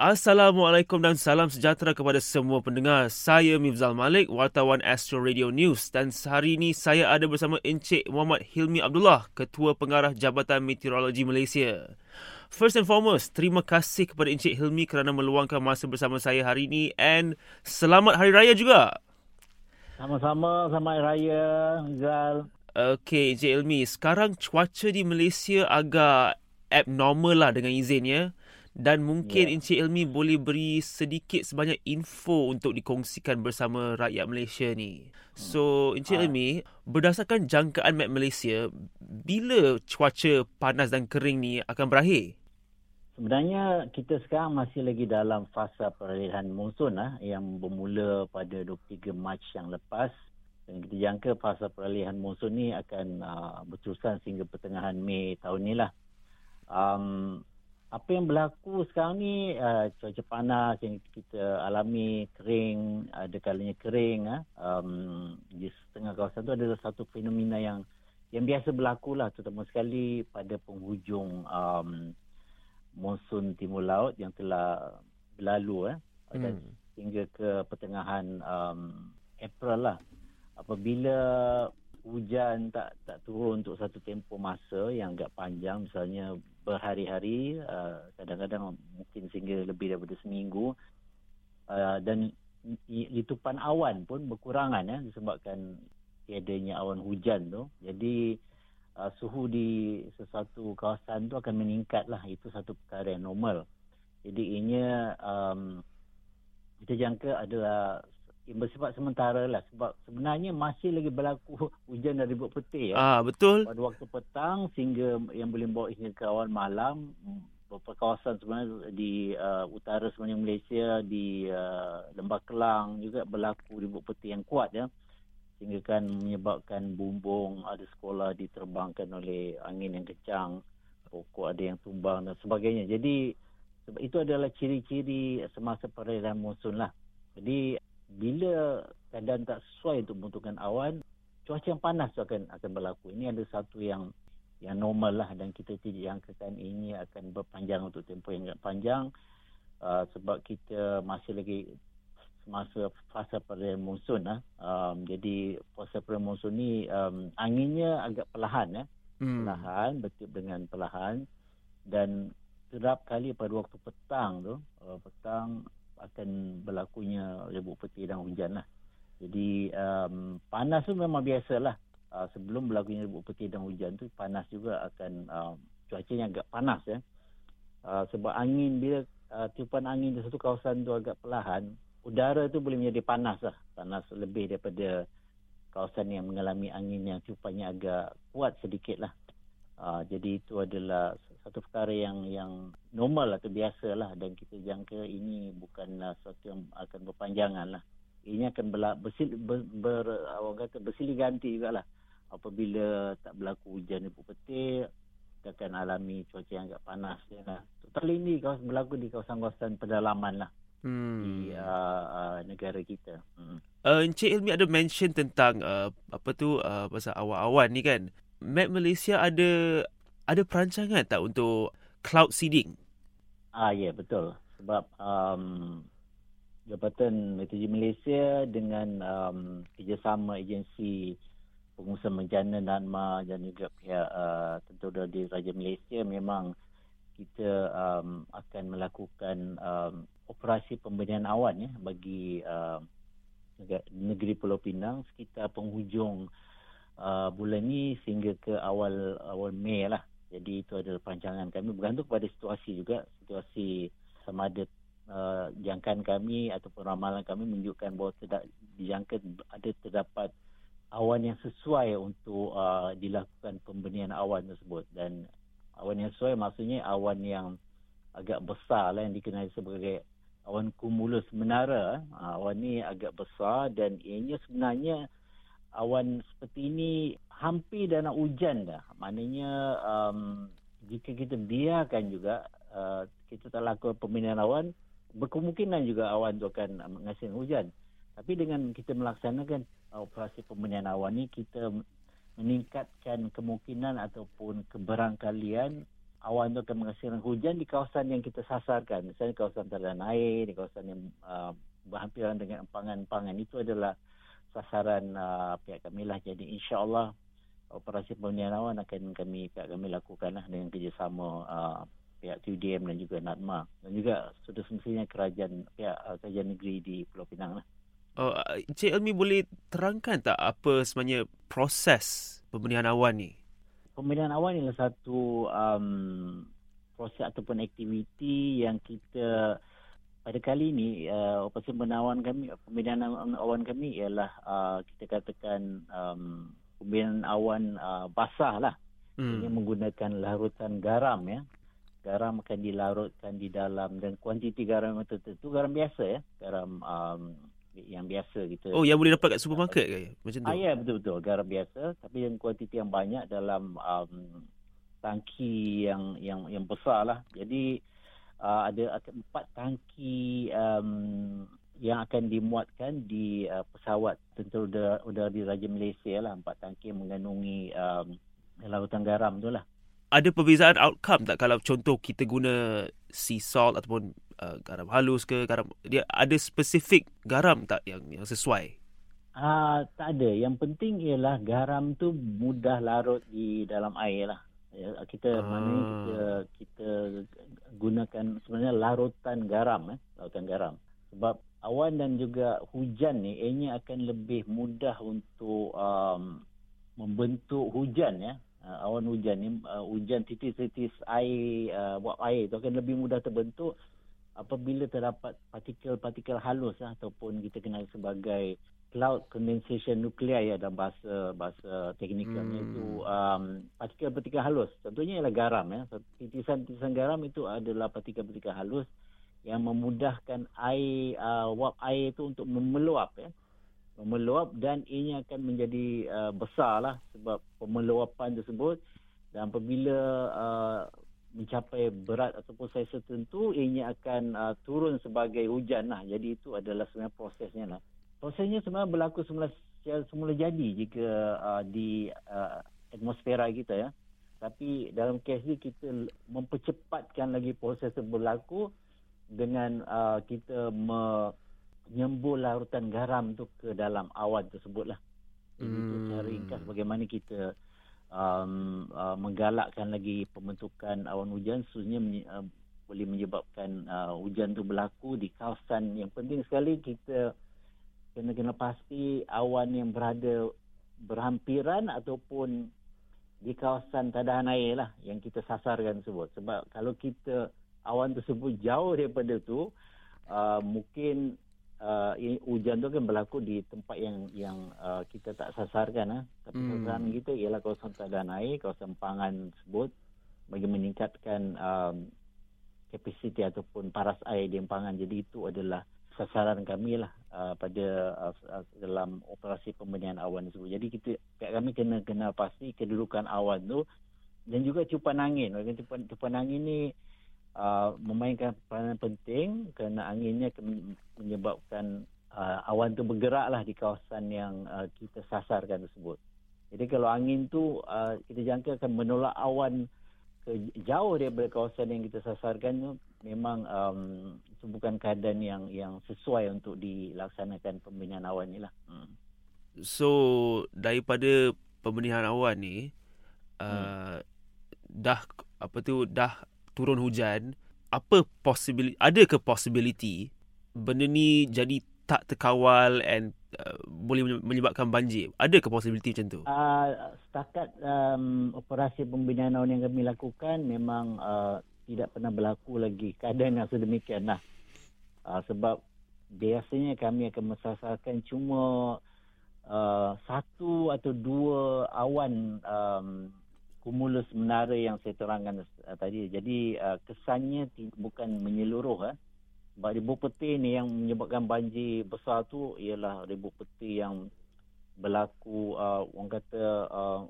Assalamualaikum dan salam sejahtera kepada semua pendengar. Saya Mifzal Malik, wartawan Astro Radio News dan hari ini saya ada bersama Encik Muhammad Hilmi Abdullah, Ketua Pengarah Jabatan Meteorologi Malaysia. First and foremost, terima kasih kepada Encik Hilmi kerana meluangkan masa bersama saya hari ini and selamat Hari Raya juga. Sama-sama, selamat Hari Raya, Mifzal. Okey, Encik Hilmi, sekarang cuaca di Malaysia agak abnormal lah dengan izinnya dan mungkin yeah. Encik Ilmi boleh beri sedikit sebanyak info untuk dikongsikan bersama rakyat Malaysia ni. So, Encik ha. Ilmi, berdasarkan jangkaan Met Malaysia, bila cuaca panas dan kering ni akan berakhir? Sebenarnya kita sekarang masih lagi dalam fasa peralihan monsun lah, yang bermula pada 23 Mac yang lepas. Dan kita jangka fasa peralihan monsun ni akan uh, berterusan sehingga pertengahan Mei tahun ni lah. Um, apa yang berlaku sekarang ni uh, cuaca panas yang kita alami kering ada kalanya kering uh, um, di setengah kawasan tu adalah satu fenomena yang yang biasa berlaku lah terutama sekali pada penghujung um, monsun timur laut yang telah berlalu eh, hmm. dan hingga ke pertengahan um, April lah. Apabila hujan tak tak turun untuk satu tempoh masa yang agak panjang. Misalnya berhari-hari uh, kadang-kadang mungkin sehingga lebih daripada seminggu. Uh, dan litupan awan pun berkurangan ya disebabkan tiadanya awan hujan tu. Jadi uh, suhu di sesuatu kawasan tu akan meningkat lah itu satu perkara yang normal. Jadi ianya um, kita jangka adalah yang bersifat sementara lah sebab sebenarnya masih lagi berlaku hujan dari ribut peti ya. Ah betul. Pada waktu petang sehingga yang boleh bawa hingga ke awal malam beberapa kawasan sebenarnya di uh, utara sebenarnya Malaysia di uh, Lembah Kelang juga berlaku ribut peti yang kuat ya sehingga kan menyebabkan bumbung ada sekolah diterbangkan oleh angin yang kencang pokok ada yang tumbang dan sebagainya jadi sebab itu adalah ciri-ciri semasa perayaan monsun lah jadi bila keadaan tak sesuai untuk membentukkan awan, cuaca yang panas tu akan akan berlaku. Ini ada satu yang yang normal lah dan kita tidak jangkakan ini akan berpanjang untuk tempoh yang panjang uh, sebab kita masih lagi masa fasa pada monsun lah. Um, jadi fasa pada monsun ni um, anginnya agak perlahan ya. Hmm. Perlahan, bertiup dengan perlahan dan kerap kali pada waktu petang tu, uh, petang akan berlakunya ribut peti dan hujan lah. Jadi um, panas tu memang biasalah. Uh, sebelum berlakunya ribut peti dan hujan tu panas juga akan uh, cuacanya agak panas ya. Uh, sebab angin bila uh, tiupan angin di satu kawasan tu agak perlahan, udara tu boleh menjadi panas lah. Panas lebih daripada kawasan yang mengalami angin yang tiupannya agak kuat sedikit lah. Uh, jadi itu adalah satu perkara yang yang normal atau biasa lah dan kita jangka ini bukanlah sesuatu yang akan berpanjangan lah. Ini akan berla, bersil, ber, ber, orang kata bersilih ganti juga lah. Apabila tak berlaku hujan di petir, kita akan alami cuaca yang agak panas. Ya lah. Total ini kawasan berlaku di kawasan-kawasan pedalaman lah. Hmm. di uh, uh, negara kita. Hmm. Uh, Encik Ilmi ada mention tentang uh, apa tu uh, pasal awan-awan ni kan. Map Malaysia ada ada perancangan tak untuk cloud seeding? Ah ya betul. Sebab um, Jabatan Meteorologi Malaysia dengan um, kerjasama agensi pengusaha bencana NADMA dan juga pihak uh, tentera di Raja Malaysia memang kita um, akan melakukan um, operasi pemberian awan ya bagi uh, negeri Pulau Pinang sekitar penghujung uh, bulan ini sehingga ke awal awal Mei lah. Jadi itu adalah perancangan kami. Bergantung kepada situasi juga. Situasi sama ada uh, jangkaan kami ataupun ramalan kami menunjukkan bahawa tidak dijangka ada terdapat awan yang sesuai untuk uh, dilakukan pembenihan awan tersebut. Dan awan yang sesuai maksudnya awan yang agak besar lah yang dikenali sebagai awan kumulus menara. Uh, awan ni agak besar dan ianya sebenarnya awan seperti ini hampir dah nak hujan dah. Maknanya um, jika kita biarkan juga uh, kita tak lakukan pembinaan awan, berkemungkinan juga awan itu akan menghasilkan hujan. Tapi dengan kita melaksanakan uh, operasi pembinaan awan ini, kita meningkatkan kemungkinan ataupun keberangkalian awan itu akan menghasilkan hujan di kawasan yang kita sasarkan. Misalnya kawasan teladan air, di kawasan yang uh, berhampiran dengan empangan-empangan. Itu adalah sasaran uh, pihak kami lah. Jadi insyaAllah operasi pemberian awan akan kami pihak kami lakukan lah dengan kerjasama uh, pihak TUDM dan juga NADMA. Dan juga sudah semestinya kerajaan pihak uh, kerajaan negeri di Pulau Pinang lah. Uh, Encik Elmi boleh terangkan tak apa sebenarnya proses pemberian awan ni? Pemberian awan ialah satu um, proses ataupun aktiviti yang kita pada kali ini uh, operasi penawan kami pembinaan awan kami ialah uh, kita katakan um, pembinaan awan uh, basah lah. Hmm. ini menggunakan larutan garam ya. Garam akan dilarutkan di dalam dan kuantiti garam yang tertentu garam biasa ya. Garam um, yang biasa kita oh yang boleh dapat kat supermarket ke? Macam tu? Ah, ya betul betul garam biasa tapi yang kuantiti yang banyak dalam um, tangki yang yang yang besar lah. Jadi uh, ada empat tangki um, yang akan dimuatkan di uh, pesawat tentera udara, udara di Raja Malaysia lah empat tangki mengandungi um, lautan garam tu lah. Ada perbezaan outcome tak kalau contoh kita guna sea salt ataupun uh, garam halus ke garam dia ada spesifik garam tak yang yang sesuai? Ah uh, tak ada. Yang penting ialah garam tu mudah larut di dalam air lah. Ya, kita uh. mana kita kita gunakan sebenarnya larutan garam eh larutan garam. Sebab awan dan juga hujan ni ianya akan lebih mudah untuk um, membentuk hujan ya. Uh, awan hujan ni uh, hujan titis-titis air uh, buat air tu akan lebih mudah terbentuk apabila terdapat partikel-partikel halus lah, ataupun kita kenal sebagai cloud condensation nuclei ya dalam bahasa bahasa teknikalnya hmm. itu um, partikel-partikel halus. Contohnya ialah garam ya. Titisan-titisan garam itu adalah partikel-partikel halus yang memudahkan air uh, wap air itu untuk memeluap ya. Memeluap dan ini akan menjadi uh, besarlah sebab pemeluapan tersebut dan apabila uh, mencapai berat ataupun saiz tertentu ini akan uh, turun sebagai hujan lah. Jadi itu adalah sebenarnya prosesnya lah prosesnya sebenarnya berlaku semula semula jadi jika uh, di uh, atmosfera kita ya. Tapi dalam kes ni kita mempercepatkan lagi proses berlaku dengan uh, kita menyembul larutan garam tu ke dalam awan tersebut lah. Jadi hmm. itu cara ringkas bagaimana kita um, uh, menggalakkan lagi pembentukan awan hujan. Khususnya uh, boleh menyebabkan uh, hujan tu berlaku di kawasan. Yang penting sekali kita kena kena pasti awan yang berada berhampiran ataupun di kawasan tadahan air lah yang kita sasarkan tersebut. Sebab kalau kita awan tersebut jauh daripada tu, uh, mungkin uh, hujan tu kan berlaku di tempat yang yang uh, kita tak sasarkan. Uh. Tapi hmm. sasaran kita ialah kawasan tadahan air, kawasan pangan tersebut bagi meningkatkan um, kapasiti ataupun paras air di empangan. Jadi itu adalah sasaran kami lah uh, pada uh, dalam operasi pembenihan awan tersebut. Jadi kita kami kena kenal pasti kedudukan awan tu dan juga cupan angin. Cupan, cupan angin ni uh, memainkan peranan penting kerana anginnya menyebabkan uh, awan tu bergerak lah di kawasan yang uh, kita sasarkan tersebut. Jadi kalau angin tu uh, kita jangka akan menolak awan jauh daripada kawasan yang kita sasarkan tu memang um, itu bukan keadaan yang yang sesuai untuk dilaksanakan pembinaan awan ni lah. Hmm. So daripada pembinaan awan ni uh, hmm. dah apa tu dah turun hujan apa possibility ada ke possibility benda ni jadi tak terkawal and uh, boleh menyebabkan banjir. Ada ke possibility macam tu? Uh, setakat um, operasi pembinaan awan yang kami lakukan memang uh, tidak pernah berlaku lagi keadaan yang sedemikian lah. Uh, sebab biasanya kami akan mesasarkan cuma uh, satu atau dua awan um, kumulus menara yang saya terangkan uh, tadi. Jadi uh, kesannya t- bukan menyeluruh. Eh. Sebab ribu peti ni yang menyebabkan banjir besar tu ialah ribu peti yang berlaku uh, orang kata uh,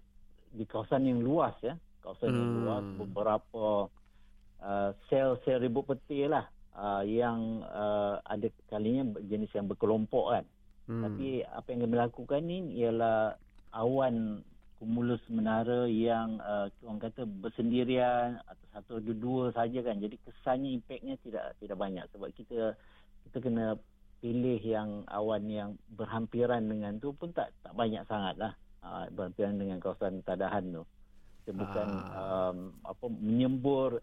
di kawasan yang luas ya. Kawasan hmm. yang luas beberapa uh, sel-sel ribu peti lah uh, yang uh, ada kalinya jenis yang berkelompok kan. Hmm. Tapi apa yang kami lakukan ni ialah awan kumulus menara yang uh, orang kata bersendirian atau satu atau dua saja kan. Jadi kesannya impaknya tidak tidak banyak sebab kita kita kena pilih yang awan yang berhampiran dengan tu pun tak tak banyak sangat lah uh, berhampiran dengan kawasan tadahan tu. Kita bukan ah. um, apa menyembur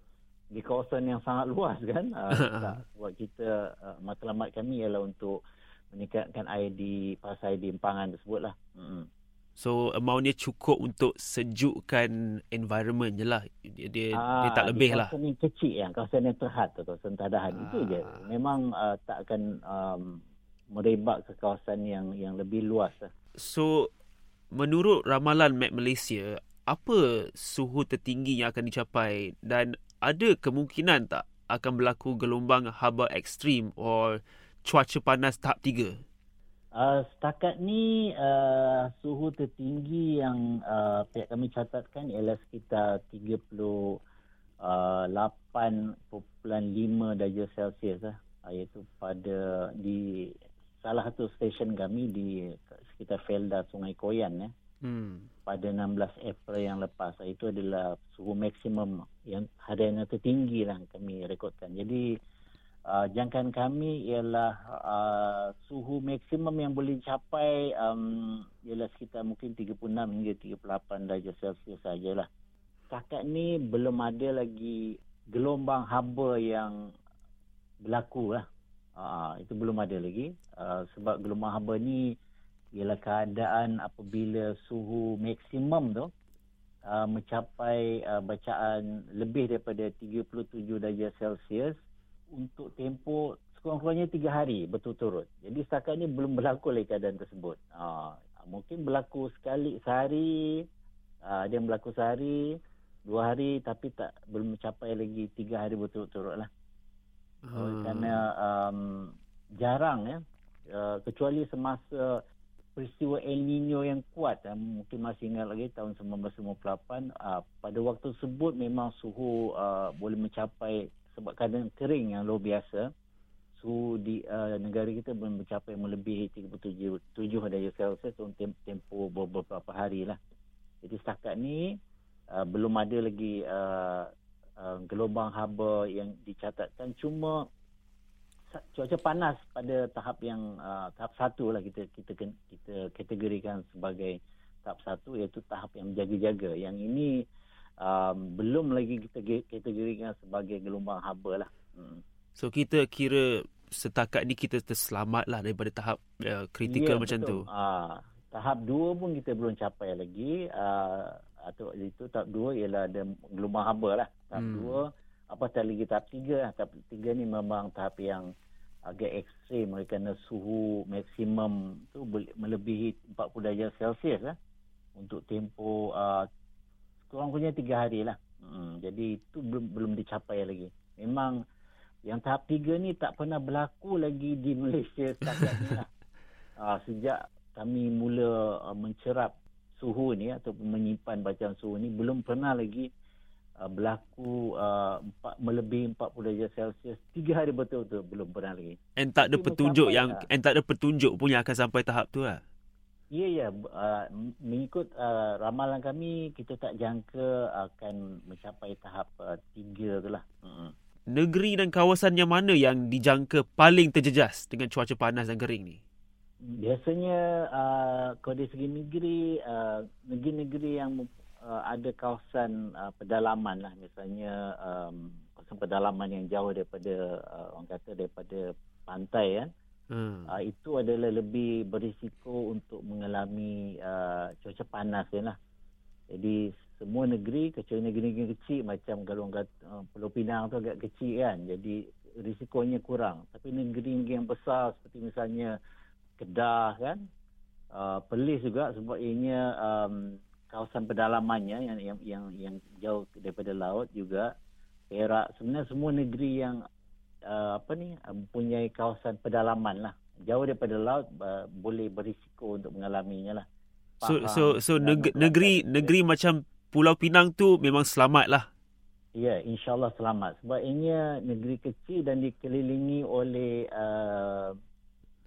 di kawasan yang sangat luas kan. Uh, tak, sebab kita uh, matlamat kami ialah untuk meningkatkan air di pasai di empangan tersebut lah. Mm-hmm. So amountnya cukup untuk sejukkan environment je lah. Dia, dia, ah, dia tak lebih lah. Kawasan yang kecil yang kawasan yang terhad tu, kawasan tadahan ah. itu je. Memang uh, tak akan um, merebak ke kawasan yang yang lebih luas lah. So menurut ramalan Map Malaysia, apa suhu tertinggi yang akan dicapai dan ada kemungkinan tak akan berlaku gelombang haba ekstrim atau cuaca panas tahap 3? Uh, setakat ni uh, suhu tertinggi yang uh, pihak kami catatkan ialah sekitar 38.5 darjah Celsius lah. Uh, iaitu pada di salah satu stesen kami di sekitar Felda Sungai Koyan ya. Hmm. Pada 16 April yang lepas itu adalah suhu maksimum yang harian tertinggi lah kami rekodkan. Jadi uh, jangkaan kami ialah uh, suhu maksimum yang boleh capai um, ialah sekitar mungkin 36 hingga 38 darjah Celsius sajalah. Setakat ni belum ada lagi gelombang haba yang berlaku lah. Uh, itu belum ada lagi. Uh, sebab gelombang haba ni ialah keadaan apabila suhu maksimum tu uh, mencapai uh, bacaan lebih daripada 37 darjah Celsius untuk tempoh sekurang-kurangnya tiga hari berturut-turut. Jadi setakat ini belum berlaku lagi keadaan tersebut. Ha, mungkin berlaku sekali sehari, ha, ada yang berlaku sehari, dua hari tapi tak belum mencapai lagi tiga hari berturut-turut lah. Hmm. Kerana um, jarang ya, uh, kecuali semasa peristiwa El Nino yang kuat uh, mungkin masih ingat lagi tahun 1958 uh, pada waktu tersebut memang suhu uh, boleh mencapai sebab keadaan kering yang luar biasa suhu di uh, negara kita belum mencapai melebihi 37 darjah Celsius untuk tempoh beberapa hari lah. Jadi setakat ni uh, belum ada lagi uh, uh, gelombang haba yang dicatatkan cuma cuaca panas pada tahap yang uh, tahap satu lah kita kita kita kategorikan sebagai tahap satu iaitu tahap yang menjaga-jaga. Yang ini um, belum lagi kita kategorikan sebagai gelombang haba lah. Hmm. So kita kira setakat ni kita terselamat lah daripada tahap uh, kritikal ya, macam betul. tu. Uh, tahap dua pun kita belum capai lagi. Uh, atau itu tahap dua ialah ada gelombang haba lah. Tahap hmm. dua apa tak lagi tahap tiga lah. Tahap tiga ni memang tahap yang agak ekstrim kerana suhu maksimum tu melebihi 40 darjah Celsius lah untuk tempoh uh, kurang kurangnya tiga hari lah. Hmm, jadi itu belum belum dicapai lagi. Memang yang tahap tiga ni tak pernah berlaku lagi di Malaysia setakat ni lah. Uh, sejak kami mula uh, mencerap suhu ni ataupun menyimpan bacaan suhu ni belum pernah lagi uh, berlaku uh, empat, melebihi 40 darjah Celsius tiga hari betul-betul belum pernah lagi. And tak ada petunjuk yang lah. and tak ada petunjuk pun yang akan sampai tahap tu lah. Ya, ya. Uh, mengikut uh, ramalan kami, kita tak jangka akan mencapai tahap uh, tiga tu lah. Mm-hmm. Negeri dan kawasan yang mana yang dijangka paling terjejas dengan cuaca panas dan kering ni? Biasanya, uh, kalau dari segi negeri, uh, negeri-negeri yang uh, ada kawasan uh, pedalaman lah. Misalnya, um, kawasan pedalaman yang jauh daripada, uh, orang kata daripada pantai kan. Hmm. Uh, itu adalah lebih berisiko untuk mengalami uh, cuaca panas ya lah. Jadi semua negeri kecuali negeri-negeri kecil macam kalau uh, Pulau Pinang tu agak kecil kan. Jadi risikonya kurang. Tapi negeri-negeri yang besar seperti misalnya Kedah kan. Uh, Perlis juga sebab ianya um, kawasan pedalamannya yang, yang yang yang jauh daripada laut juga. Perak sebenarnya semua negeri yang uh, apa ni mempunyai kawasan pedalaman lah. Jauh daripada laut uh, boleh berisiko untuk mengalaminya lah. So so so neg- negeri negeri macam Pulau Pinang tu memang selamat lah. Ya insyaallah selamat. Sebab ini negeri kecil dan dikelilingi oleh uh,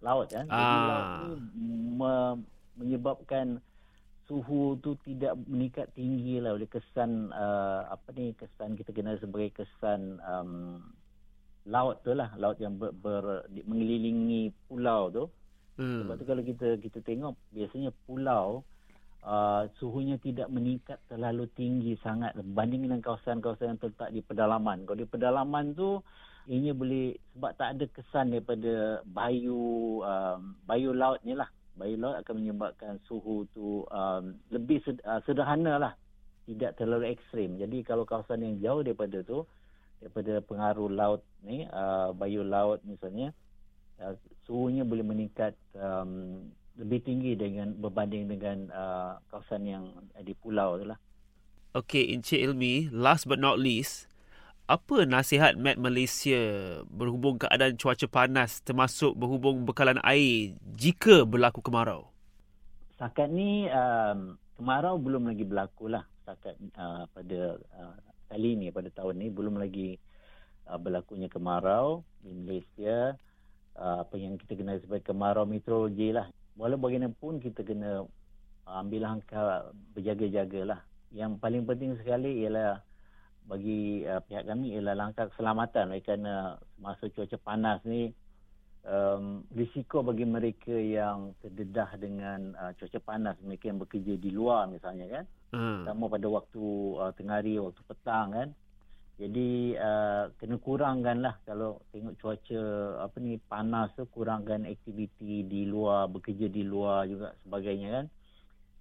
laut kan? Ah. jadi laut ni me- menyebabkan suhu tu tidak meningkat tinggi lah oleh kesan uh, apa ni kesan kita kenal sebagai kesan um, laut tu lah laut yang ber, ber, di, mengelilingi pulau tu. Hmm. sebab tu kalau kita kita tengok biasanya pulau uh, suhunya tidak meningkat terlalu tinggi sangat berbanding dengan kawasan-kawasan yang terletak di pedalaman. Kalau di pedalaman tu ini boleh sebab tak ada kesan daripada bayu um, bayu lautnya lah. Bayu laut akan menyebabkan suhu tu um, lebih uh, sederhana lah. Tidak terlalu ekstrim. Jadi kalau kawasan yang jauh daripada tu daripada pengaruh laut ni uh, bayu laut misalnya uh, suhunya boleh meningkat um, lebih tinggi dengan berbanding dengan uh, kawasan yang di pulau tu lah. Okay, Encik Ilmi, last but not least, apa nasihat Met Malaysia berhubung keadaan cuaca panas termasuk berhubung bekalan air jika berlaku kemarau? Setakat ni um, kemarau belum lagi berlaku lah setakat uh, pada uh, kali ni pada tahun ni belum lagi uh, berlakunya kemarau di Malaysia uh, apa yang kita kenal sebagai kemarau meteorologi lah. Walau bagaimanapun kita kena uh, ambil langkah berjaga-jaga lah. Yang paling penting sekali ialah bagi uh, pihak kami ialah langkah keselamatan kerana masa cuaca panas ni um, risiko bagi mereka yang terdedah dengan uh, cuaca panas mereka yang bekerja di luar misalnya kan. Hmm. sama pada waktu uh, tengah hari waktu petang kan. Jadi uh, kena kurangkanlah kalau tengok cuaca apa ni panas tu kurangkan aktiviti di luar bekerja di luar juga sebagainya kan.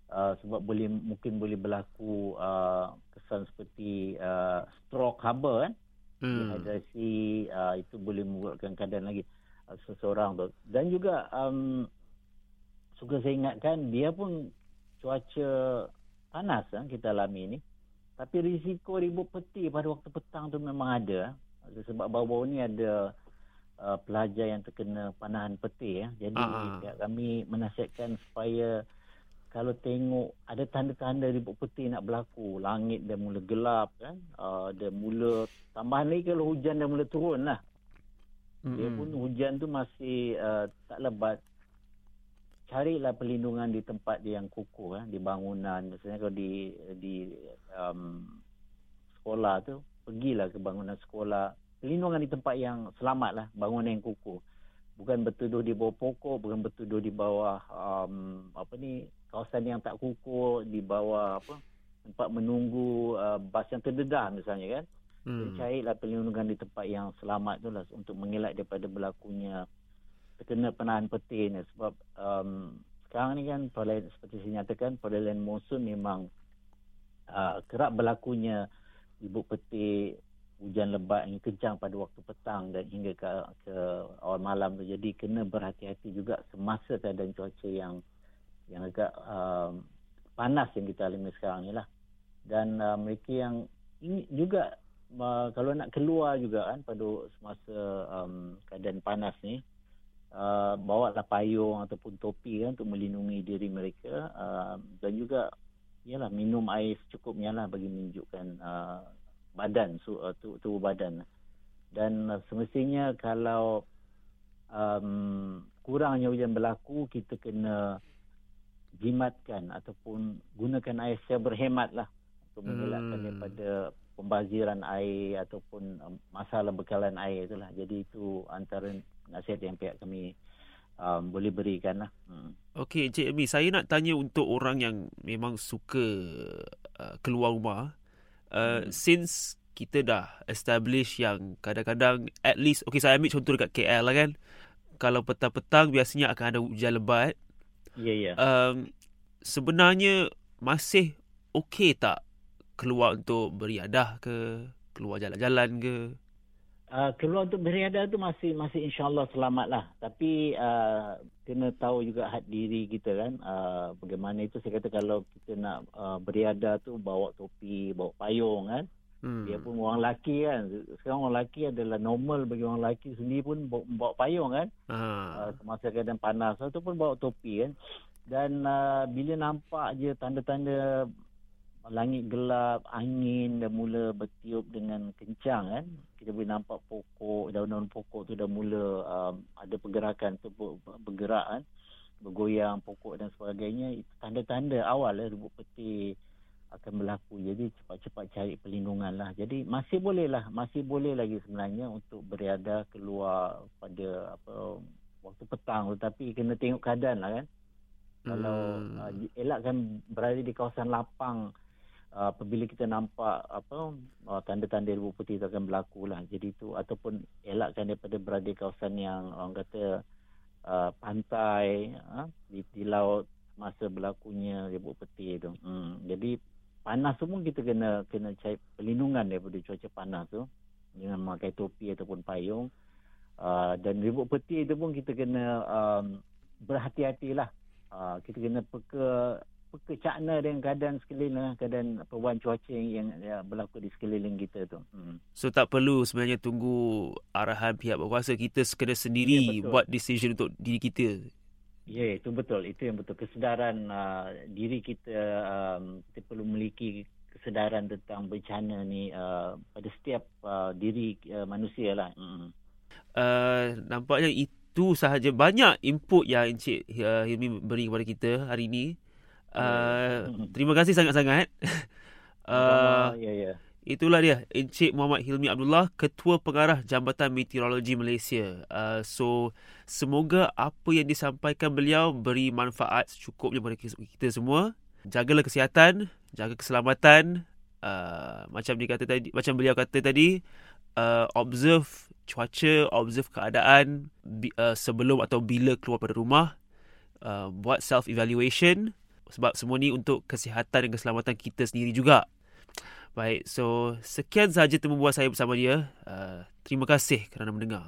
Uh, sebab boleh mungkin boleh berlaku uh, kesan seperti uh, stroke haba kan. Hmm. dehidrasi uh, itu boleh membuatkan keadaan lagi seseorang tu. Dan juga um, suka saya ingatkan dia pun cuaca panas kan kita alami ni. Tapi risiko ribut peti pada waktu petang tu memang ada sebab baru-baru ni ada uh, pelajar yang terkena panahan peti ya jadi uh-huh. kami menasihatkan supaya kalau tengok ada tanda-tanda ribut peti nak berlaku langit dah mula gelap kan? Uh, dah mula tambahan lagi kalau hujan dah mula turun lah mm-hmm. dia pun hujan tu masih uh, tak lebat. Carilah perlindungan di tempat yang kukuh kan di bangunan. Misalnya kalau di di um, sekolah tu pergilah ke bangunan sekolah. Perlindungan di tempat yang selamat lah bangunan yang kukuh. Bukan bertuduh di bawah pokok bukan bertuduh di bawah um, apa ni kawasan yang tak kukuh di bawah apa tempat menunggu uh, bas yang terdedah misalnya kan hmm. carilah perlindungan di tempat yang selamat tu lah untuk mengelak daripada berlakunya terkena penahan peti ni sebab um, sekarang ni kan pada, seperti saya nyatakan lain monsun memang uh, kerap berlakunya ibu peti hujan lebat yang kencang pada waktu petang dan hingga ke, ke awal malam tu jadi kena berhati-hati juga semasa keadaan cuaca yang yang agak uh, panas yang kita alami sekarang ni lah. Dan uh, mereka yang ini juga uh, kalau nak keluar juga kan pada semasa um, keadaan panas ni, uh, bawa lah payung ataupun topi kan untuk melindungi diri mereka uh, dan juga ialah minum air secukupnya lah bagi menunjukkan uh, badan su, uh, tubuh badan dan uh, semestinya kalau um, kurangnya hujan berlaku kita kena jimatkan ataupun gunakan air secara berhemat lah untuk mengelakkan hmm. daripada pembaziran air ataupun um, masalah bekalan air itulah. Jadi itu antara nasihat yang pihak kami um, boleh berikan lah. Hmm. Okey, Encik Amy, saya nak tanya untuk orang yang memang suka uh, keluar rumah. Uh, hmm. Since kita dah establish yang kadang-kadang at least, okey saya ambil contoh dekat KL lah kan. Kalau petang-petang biasanya akan ada hujan lebat. Ya, yeah, ya. Yeah. Um, sebenarnya masih okey tak keluar untuk beriadah ke, keluar jalan-jalan ke? Uh, keluar untuk beriadah tu masih masih insyaallah selamat lah. Tapi uh, kena tahu juga had diri kita kan. Uh, bagaimana itu saya kata kalau kita nak uh, beriadah tu bawa topi, bawa payung kan. Hmm. Dia pun orang lelaki kan. Sekarang orang lelaki adalah normal bagi orang lelaki sendiri pun bawa, bawa payung kan. Uh, semasa keadaan panas. Ataupun bawa topi kan. Dan uh, bila nampak je tanda-tanda langit gelap, angin dah mula bertiup dengan kencang kan. Kita boleh nampak pokok, daun-daun pokok tu dah mula um, ada pergerakan tu bergerak kan. bergoyang pokok dan sebagainya itu tanda-tanda awal lah ribut peti akan berlaku. Jadi cepat-cepat cari perlindungan lah. Jadi masih boleh lah, masih boleh lagi sebenarnya untuk berada keluar pada apa waktu petang tetapi kena tengok keadaan lah kan. Hmm. Kalau uh, elakkan berada di kawasan lapang apabila kita nampak apa uh, tanda-tanda ribut putih itu akan berlaku lah. Jadi itu ataupun elakkan daripada berada di kawasan yang orang kata uh, pantai uh, di, di laut masa berlakunya ribut peti itu. Hmm. Jadi panas tu pun kita kena kena cari perlindungan daripada cuaca panas tu dengan memakai topi ataupun payung uh, dan ribut peti itu pun kita kena um, berhati-hatilah uh, kita kena peka peka cakna dengan keadaan sekeliling keadaan perubahan cuaca yang, yang berlaku di sekeliling kita tu. Hmm. So tak perlu sebenarnya tunggu arahan pihak berkuasa kita sekadar sendiri ya, buat decision untuk diri kita. Ya, itu betul. Itu yang betul. Kesedaran uh, diri kita, um, kita perlu memiliki kesedaran tentang bencana ni uh, pada setiap uh, diri uh, manusia lah. Mm. Uh, nampaknya itu sahaja banyak input yang Encik uh, Hilmi beri kepada kita hari ini. Uh, terima kasih sangat-sangat. uh, ya, ya. Itulah dia Encik Muhammad Hilmi Abdullah Ketua Pengarah Jambatan Meteorologi Malaysia. Uh, So Semoga apa yang disampaikan beliau Beri manfaat secukupnya kepada kita semua. Jagalah kesihatan Jaga keselamatan. Uh, Macam dia kata tadi Macam beliau kata tadi uh, Observe cuaca Observe keadaan uh, Sebelum atau bila keluar pada rumah. Uh, Buat self-evaluation Sebab semua ni untuk kesihatan dan keselamatan kita sendiri juga Baik, so sekian sahaja temu buat saya bersama dia. Uh, terima kasih kerana mendengar.